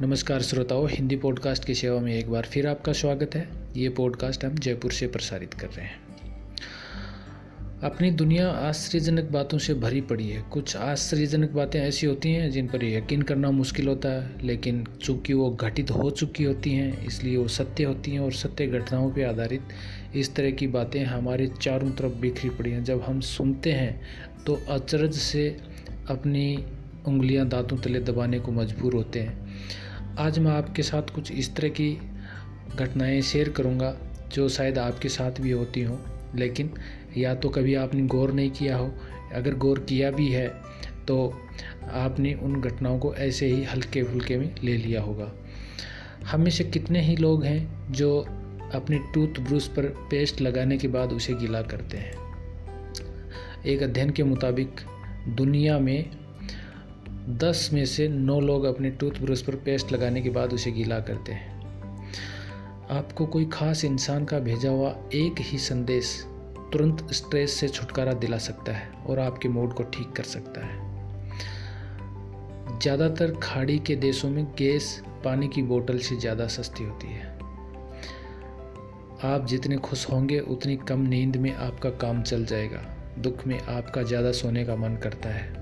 नमस्कार श्रोताओं, हिंदी पॉडकास्ट की सेवा में एक बार फिर आपका स्वागत है। ये पॉडकास्ट हम जयपुर से प्रसारित कर रहे हैं। अपनी दुनिया आश्चर्यजनक बातों से भरी पड़ी है। कुछ आश्चर्यजनक बातें ऐसी होती हैं जिन पर यकीन करना मुश्किल होता है, लेकिन चूँकि वो घटित हो चुकी होती हैं, इसलिए वो सत्य होती हैं और सत्य घटनाओं पर आधारित इस तरह की बातें हमारे चारों तरफ़ बिखरी पड़ी हैं। जब हम सुनते हैं तो अचरज से अपनी उंगलियाँ दांतों तले दबाने को मजबूर होते हैं। आज मैं आपके साथ कुछ इस तरह की घटनाएँ शेयर करूँगा, जो शायद आपके साथ भी होती हों। लेकिन या तो कभी आपने गौर नहीं किया हो। अगर गौर किया भी है तो आपने उन घटनाओं को ऐसे ही हल्के फुल्के में ले लिया होगा। हम में से कितने ही लोग हैं, जो अपने टूथ ब्रश पर पेस्ट लगाने के बाद उसे गीला करते हैं। एक अध्ययन के मुताबिक दुनिया में दस में से नौ लोग अपने टूथब्रश पर पेस्ट लगाने के बाद उसे गीला करते हैं। आपको कोई खास इंसान का भेजा हुआ एक ही संदेश तुरंत स्ट्रेस से छुटकारा दिला सकता है और आपके मूड को ठीक कर सकता है। ज़्यादातर खाड़ी के देशों में गैस पानी की बोतल से ज़्यादा सस्ती होती है। आप जितने खुश होंगे, उतनी कम नींद में आपका काम चल जाएगा। दुख में आपका ज़्यादा सोने का मन करता है।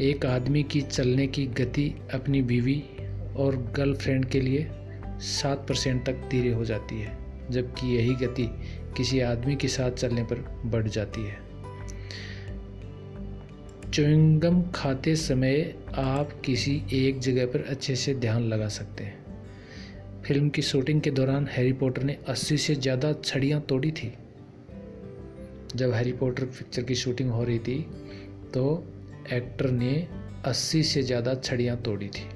एक आदमी की चलने की गति अपनी बीवी और गर्लफ्रेंड के लिए सात परसेंट तक धीरे हो जाती है, जबकि यही गति किसी आदमी के साथ चलने पर बढ़ जाती है। च्युइंगम खाते समय आप किसी एक जगह पर अच्छे से ध्यान लगा सकते हैं। फ़िल्म की शूटिंग के दौरान हैरी पॉटर ने 80 से ज़्यादा छड़ियाँ तोड़ी थी। जब हैरी पॉटर पिक्चर की शूटिंग हो रही थी तो एक्टर ने 80 से ज़्यादा छड़ियाँ तोड़ी थी।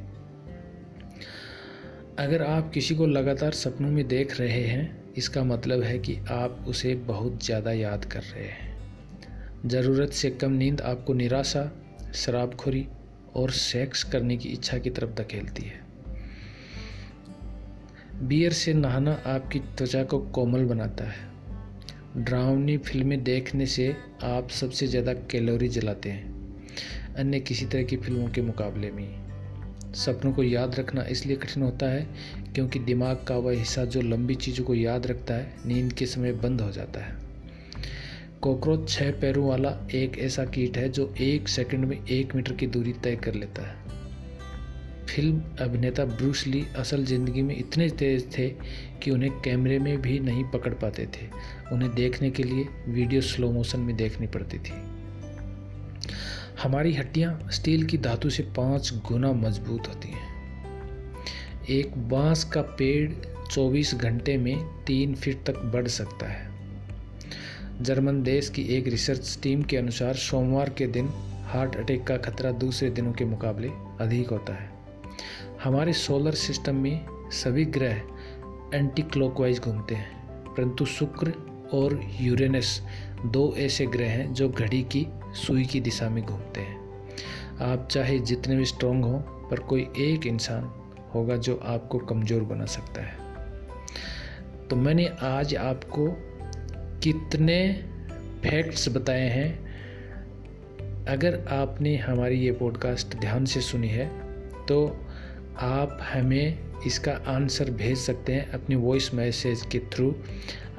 अगर आप किसी को लगातार सपनों में देख रहे हैं, इसका मतलब है कि आप उसे बहुत ज़्यादा याद कर रहे हैं। ज़रूरत से कम नींद आपको निराशा, शराबखोरी और सेक्स करने की इच्छा की तरफ़ धकेलती है। बियर से नहाना आपकी त्वचा को कोमल बनाता है। ड्राउनी फ़िल्में देखने से आप सबसे ज़्यादा कैलोरी जलाते हैं। अन्य किसी तरह की फ़िल्मों के मुकाबले में। सपनों को याद रखना इसलिए कठिन होता है, क्योंकि दिमाग का वह हिस्सा जो लंबी चीज़ों को याद रखता है, नींद के समय बंद हो जाता है। कॉकरोच छः पैरों वाला एक ऐसा कीट है जो एक सेकंड में एक मीटर की दूरी तय कर लेता है। फ़िल्म अभिनेता ब्रूस ली असल ज़िंदगी में इतने तेज थे कि उन्हें कैमरे में भी नहीं पकड़ पाते थे। उन्हें देखने के लिए वीडियो स्लो मोशन में देखनी पड़ती थी। हमारी हड्डियाँ स्टील की धातु से पाँच गुना मज़बूत होती हैं। एक बाँस का पेड़ 24 घंटे में तीन फीट तक बढ़ सकता है। जर्मन देश की एक रिसर्च टीम के अनुसार सोमवार के दिन हार्ट अटैक का खतरा दूसरे दिनों के मुकाबले अधिक होता है। हमारे सोलर सिस्टम में सभी ग्रह एंटी क्लॉकवाइज घूमते हैं, परंतु शुक्र और यूरेनस दो ऐसे ग्रह हैं जो घड़ी की सुई की दिशा में घूमते हैं। आप चाहे जितने भी स्ट्रोंग हों, पर कोई एक इंसान होगा जो आपको कमज़ोर बना सकता है। तो मैंने आज आपको कितने फैक्ट्स बताए हैं। अगर आपने हमारी ये पॉडकास्ट ध्यान से सुनी है तो आप हमें इसका आंसर भेज सकते हैं अपनी वॉइस मैसेज के थ्रू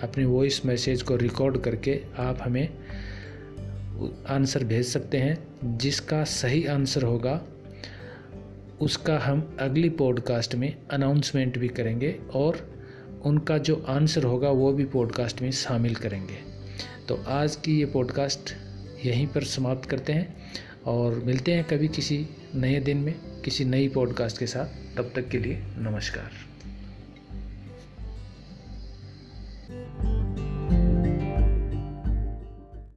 अपनी वॉइस मैसेज को रिकॉर्ड करके आप हमें आंसर भेज सकते हैं। जिसका सही आंसर होगा, उसका हम अगली पॉडकास्ट में अनाउंसमेंट भी करेंगे और उनका जो आंसर होगा, वो भी पॉडकास्ट में शामिल करेंगे। तो आज की ये पॉडकास्ट यहीं पर समाप्त करते हैं और मिलते हैं कभी किसी नए दिन में, किसी नई पॉडकास्ट के साथ। तब तक के लिए नमस्कार।